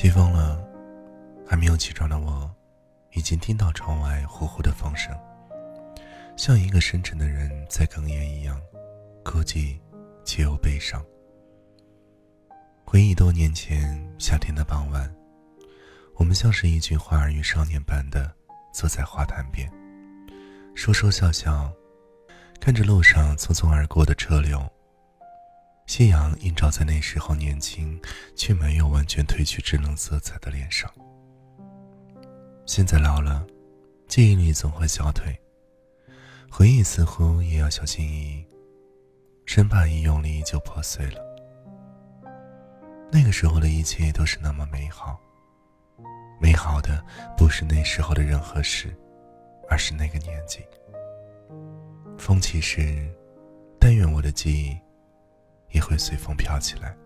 起风了，还没有起床的我，已经听到窗外呼呼的风声，像一个深沉的人在哽咽一样，孤寂且又悲伤。回忆多年前夏天的傍晚，我们像是一群花儿与少年般的坐在花坛边，说说笑笑，看着路上匆匆而过的车流。夕阳映照在那时候年轻却没有完全褪去稚嫩色彩的脸上。现在老了，记忆力总会消退，回忆似乎也要小心翼翼，生怕一用力就破碎了。那个时候的一切都是那么美好，美好的不是那时候的任何事，而是那个年纪。风起时，但愿我的记忆。也会随风飘起来。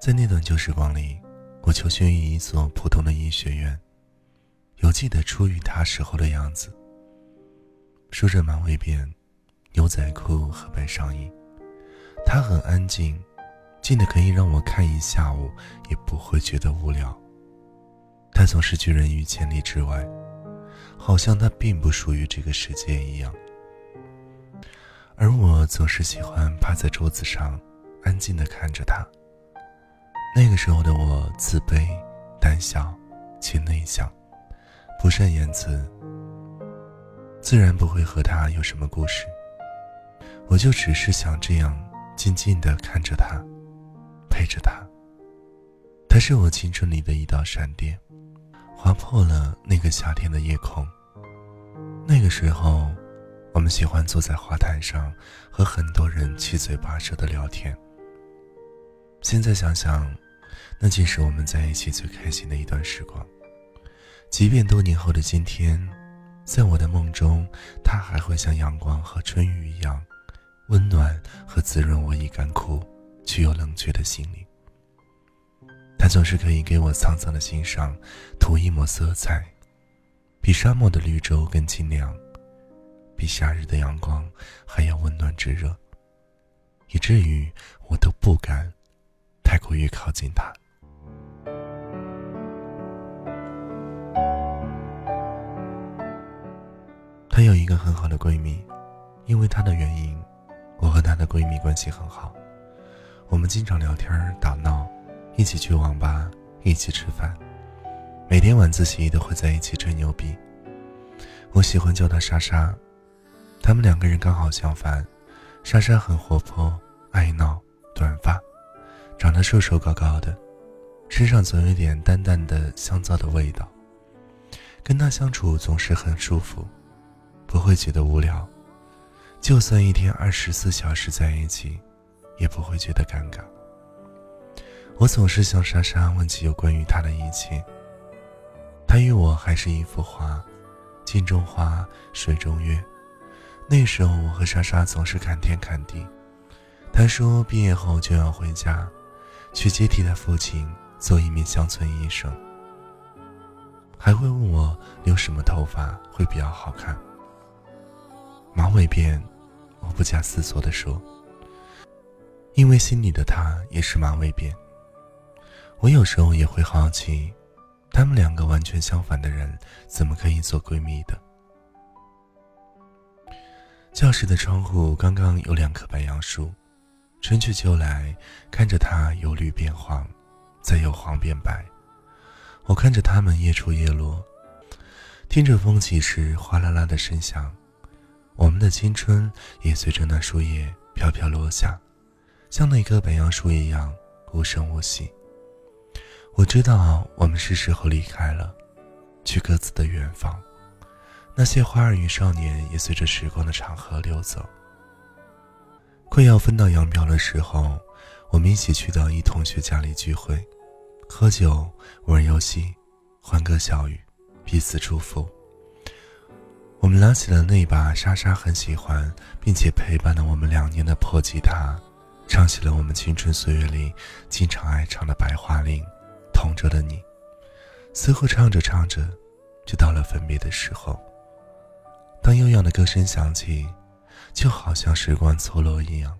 在那段旧时光里，我求学于一所普通的医学院，犹记得初遇他时候的样子。梳着马尾辫，牛仔裤和白上衣，他很安静，静的可以让我看一下午也不会觉得无聊。他总是拒人于千里之外，好像他并不属于这个世界一样。而我总是喜欢趴在桌子上，安静的看着他。那个时候的我自卑、胆小且内向，不善言辞，自然不会和他有什么故事。我就只是想这样静静的看着他，陪着他。他是我青春里的一道闪电。划破了那个夏天的夜空。那个时候，我们喜欢坐在花坛上，和很多人七嘴八舌的聊天。现在想想，那竟是我们在一起最开心的一段时光。即便多年后的今天，在我的梦中，他还会像阳光和春雨一样，温暖和滋润我已干枯却又冷却的心灵。他总是可以给我沧桑的心上涂一抹色彩，比沙漠的绿洲更清凉，比夏日的阳光还要温暖炙热，以至于我都不敢太过于靠近他。她有一个很好的闺蜜，因为她的原因，我和她的闺蜜关系很好，我们经常聊天打闹。一起去网吧，一起吃饭，每天晚自习都会在一起吹牛逼。我喜欢叫她莎莎，他们两个人刚好相反。莎莎很活泼，爱闹，短发，长得瘦瘦高高的，身上总有点淡淡的香皂的味道。跟她相处总是很舒服，不会觉得无聊，就算一天二十四小时在一起，也不会觉得尴尬。我总是向莎莎问起有关于她的一切。她与我还是一幅画，镜中花，水中月。那时候我和莎莎总是看天看地。她说毕业后就要回家，去接替她父亲做一名乡村医生。还会问我留什么头发会比较好看。马尾辫，我不假思索地说，因为心里的她也是马尾辫。我有时候也会好奇，他们两个完全相反的人，怎么可以做闺蜜的？教室的窗户刚刚有两棵白杨树，春去秋来，看着它由绿变黄，再由黄变白。我看着它们叶出叶落，听着风起时哗啦啦的声响，我们的青春也随着那树叶飘飘落下，像那棵白杨树一样无声无息。我知道我们是时候离开了，去各自的远方。那些花儿与少年也随着时光的长河流走。快要分道扬镳的时候，我们一起去到一同学家里聚会，喝酒、玩游戏、欢歌笑语，彼此祝福。我们拿起了那把莎莎很喜欢并且陪伴了我们两年的破吉他，唱起了我们青春岁月里经常爱唱的《白桦林》。同着的你，似乎唱着唱着，就到了分别的时候。当悠扬的歌声响起，就好像时光错落一样。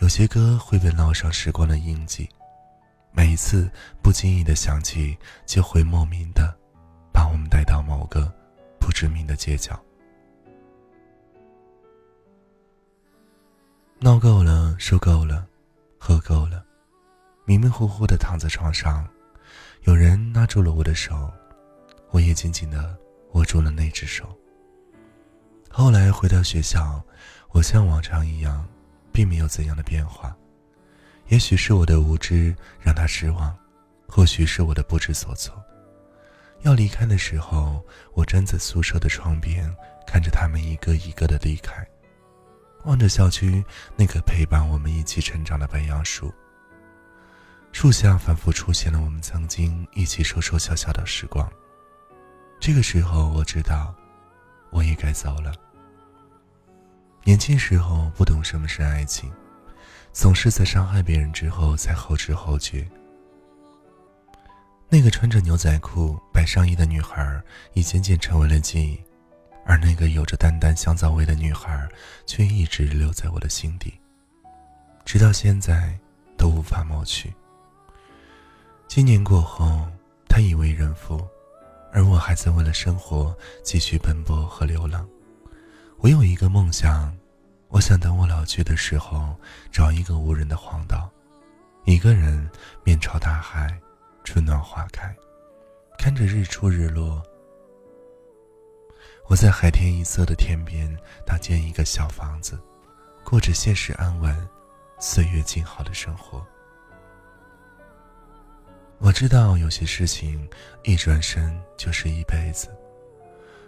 有些歌会被烙上时光的印记，每一次不经意的想起，就会莫名的把我们带到某个不知名的街角。闹够了，受够了，喝够了，迷迷糊糊的躺在床上，有人拉住了我的手，我也紧紧的握住了那只手。后来回到学校，我像往常一样，并没有怎样的变化。也许是我的无知让他失望，或许是我的不知所措。要离开的时候，我站在宿舍的窗边，看着他们一个一个的离开，望着校区那棵陪伴我们一起成长的白杨树。树下反复出现了我们曾经一起说说笑笑的时光。这个时候，我知道，我也该走了。年轻时候不懂什么是爱情，总是在伤害别人之后才后知后觉。那个穿着牛仔裤、白上衣的女孩已渐渐成为了记忆，而那个有着淡淡香皂味的女孩却一直留在我的心底，直到现在都无法抹去。今年过后，他已为人妇，而我还在为了生活继续奔波和流浪。我有一个梦想，我想等我老去的时候，找一个无人的荒岛，一个人面朝大海，春暖花开，看着日出日落。我在海天一色的天边搭建一个小房子，过着现实安稳、岁月静好的生活。我知道有些事情一转身就是一辈子，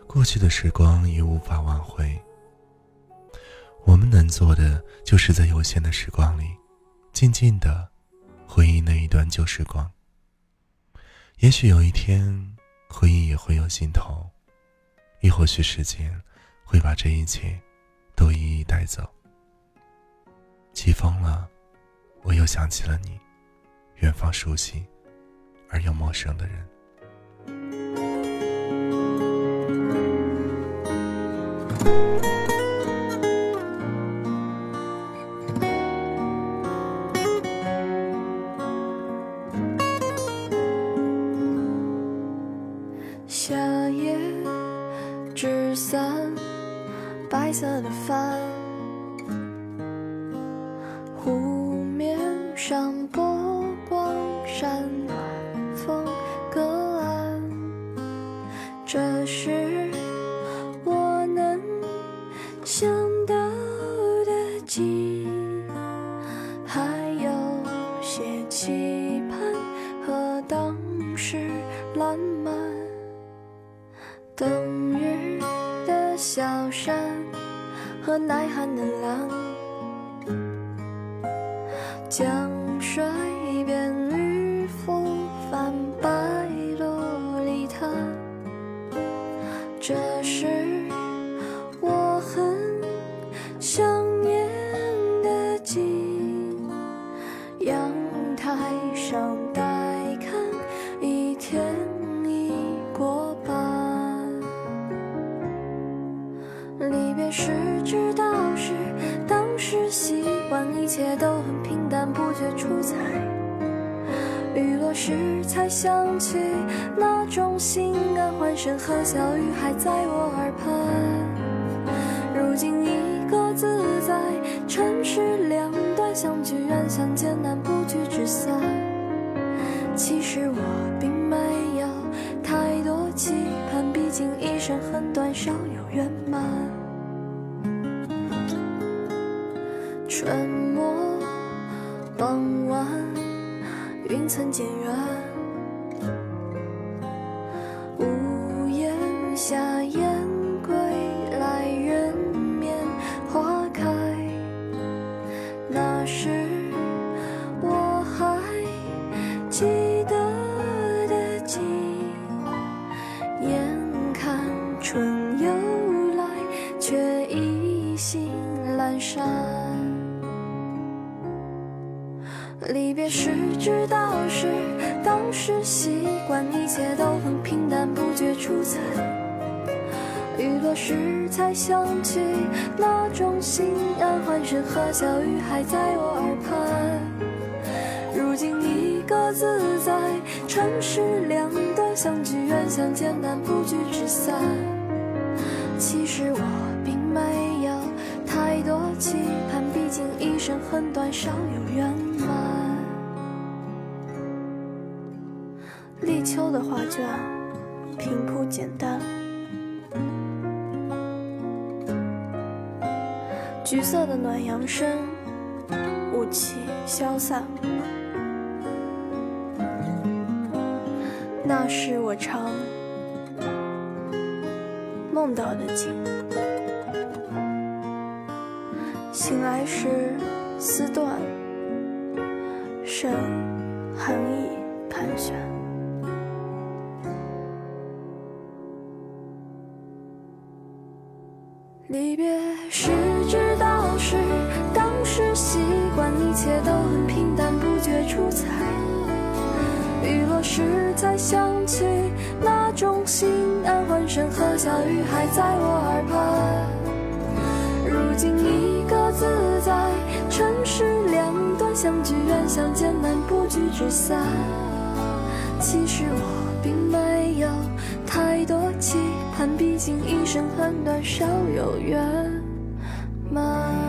过去的时光已无法挽回。我们能做的，就是在有限的时光里，静静的回忆那一段旧时光。也许有一天，回忆也会有尽头，亦或许时间会把这一切都一一带走。起风了，我又想起了你，远方熟悉而又陌生的人。夏夜，纸伞白色的帆，今，还有些期盼和当时烂漫。冬日的小山。和耐时才想起那种心安，欢声和笑语还在我耳畔。如今一个自在，城市两端相聚远，相见难，不聚只散。其实我并没有太多期盼，毕竟一生很短，少有圆满。春末傍晚，云层渐是当时习惯，一切都很平淡，不觉出彩。雨。落时才想起，那种心安欢声和笑语还在我耳畔。如今你各自在城市两端，相聚远相见难，不聚只散。其实我并没有太多期盼，毕竟一生很短，少有圆满。简单。橘色的暖阳升，雾气消散。那是我常梦到的景。醒来时丝断，剩离别时知道是当时习惯，一切都很平淡，不觉出彩。雨落时才想起，那种心安欢声和笑语还在我耳畔。如今你各自在城市两端，相聚远相见难，不聚只散。其实我并没有太多期盼毕竟一生很短少有圆满。